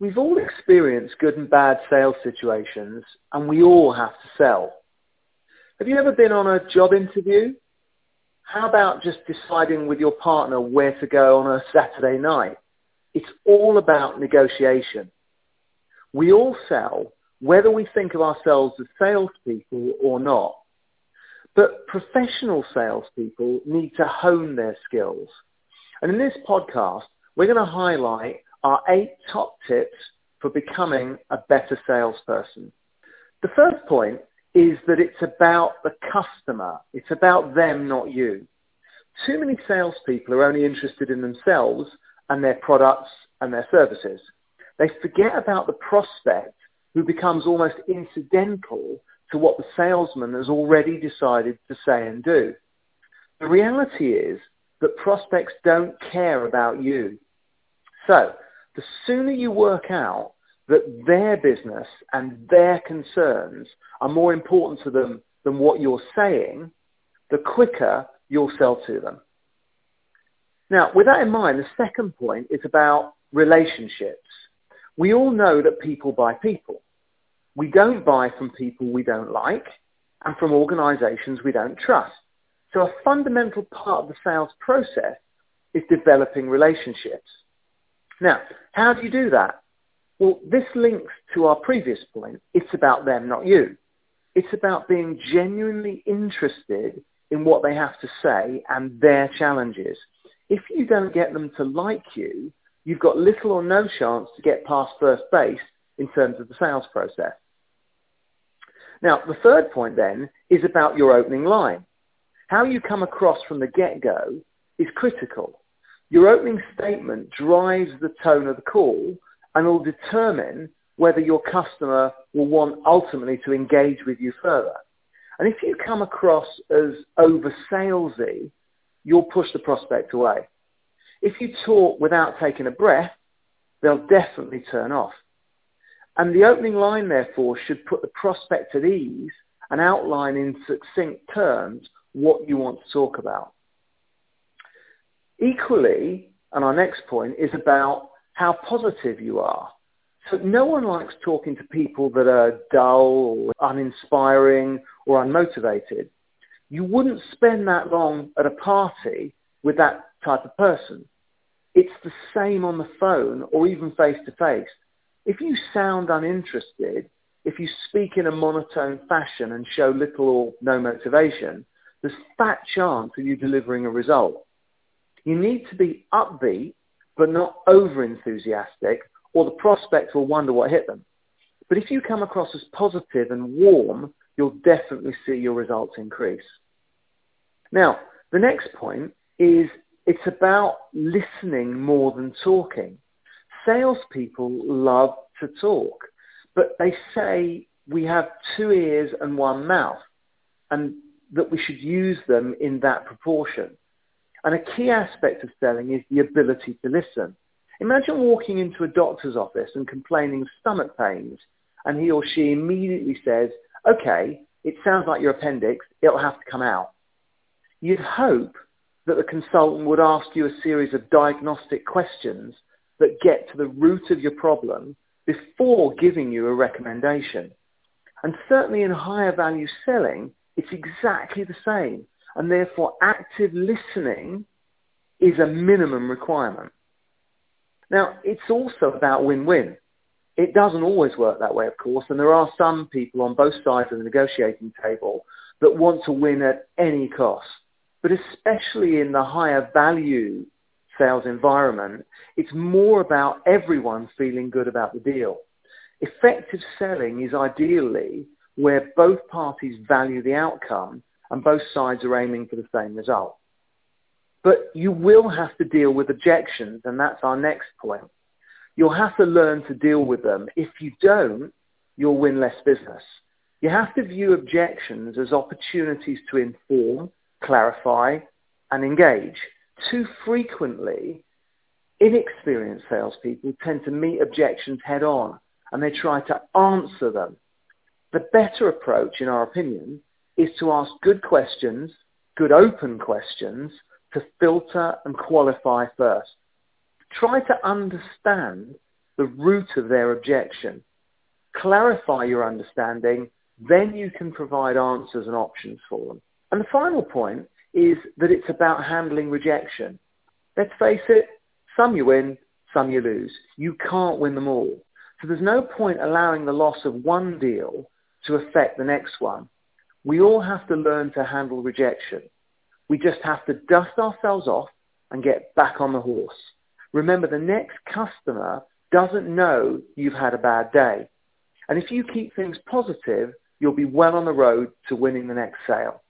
We've all experienced good and bad sales situations and we all have to sell. Have you ever been on a job interview? How about just deciding with your partner where to go on a Saturday night? It's all about negotiation. We all sell whether we think of ourselves as salespeople or not. But professional salespeople need to hone their skills. And in this podcast, we're going to highlight our eight top tips for becoming a better salesperson. The first point is that it's about the customer. It's about them, not you. Too many salespeople are only interested in themselves and their products and their services. They forget about the prospect who becomes almost incidental to what the salesman has already decided to say and do. The reality is that prospects don't care about you. So the sooner you work out that their business and their concerns are more important to them than what you're saying, the quicker you'll sell to them. Now, with that in mind, the second point is about relationships. We all know that people buy people. We don't buy from people we don't like and from organizations we don't trust. So a fundamental part of the sales process is developing relationships. Now, how do you do that? Well, this links to our previous point. It's about them, not you. It's about being genuinely interested in what they have to say and their challenges. If you don't get them to like you, you've got little or no chance to get past first base in terms of the sales process. Now, the third point then is about your opening line. How you come across from the get-go is critical. Your opening statement drives the tone of the call and will determine whether your customer will want ultimately to engage with you further. And if you come across as over salesy, you'll push the prospect away. If you talk without taking a breath, they'll definitely turn off. And the opening line, therefore, should put the prospect at ease and outline in succinct terms what you want to talk about. Equally, and our next point is about how positive you are. So no one likes talking to people that are dull or uninspiring or unmotivated. You wouldn't spend that long at a party with that type of person. It's the same on the phone or even face to face. If you sound uninterested, if you speak in a monotone fashion and show little or no motivation, there's fat chance of you delivering a result. You need to be upbeat, but not over-enthusiastic, or the prospect will wonder what hit them. But if you come across as positive and warm, you'll definitely see your results increase. Now, the next point is it's about listening more than talking. Salespeople love to talk, but they say we have two ears and one mouth and that we should use them in that proportion. And a key aspect of selling is the ability to listen. Imagine walking into a doctor's office and complaining of stomach pains and he or she immediately says, okay, it sounds like your appendix, it'll have to come out. You'd hope that the consultant would ask you a series of diagnostic questions that get to the root of your problem before giving you a recommendation. And certainly in higher value selling, it's exactly the same. And therefore active listening is a minimum requirement. Now, it's also about win-win. It doesn't always work that way, of course, and there are some people on both sides of the negotiating table that want to win at any cost. But especially in the higher value sales environment, it's more about everyone feeling good about the deal. Effective selling is ideally where both parties value the outcome and both sides are aiming for the same result. But you will have to deal with objections, and that's our next point. You'll have to learn to deal with them. If you don't, you'll win less business. You have to view objections as opportunities to inform clarify, and engage. Too frequently, inexperienced salespeople tend to meet objections head on and they try to answer them. The better approach, in our opinion, is to ask good questions, good open questions, to filter and qualify first. Try to understand the root of their objection. Clarify your understanding, then you can provide answers and options for them. And the final point is that it's about handling rejection. Let's face it, some you win, some you lose. You can't win them all. So there's no point allowing the loss of one deal to affect the next one. We all have to learn to handle rejection. We just have to dust ourselves off and get back on the horse. Remember, the next customer doesn't know you've had a bad day. And if you keep things positive, you'll be well on the road to winning the next sale.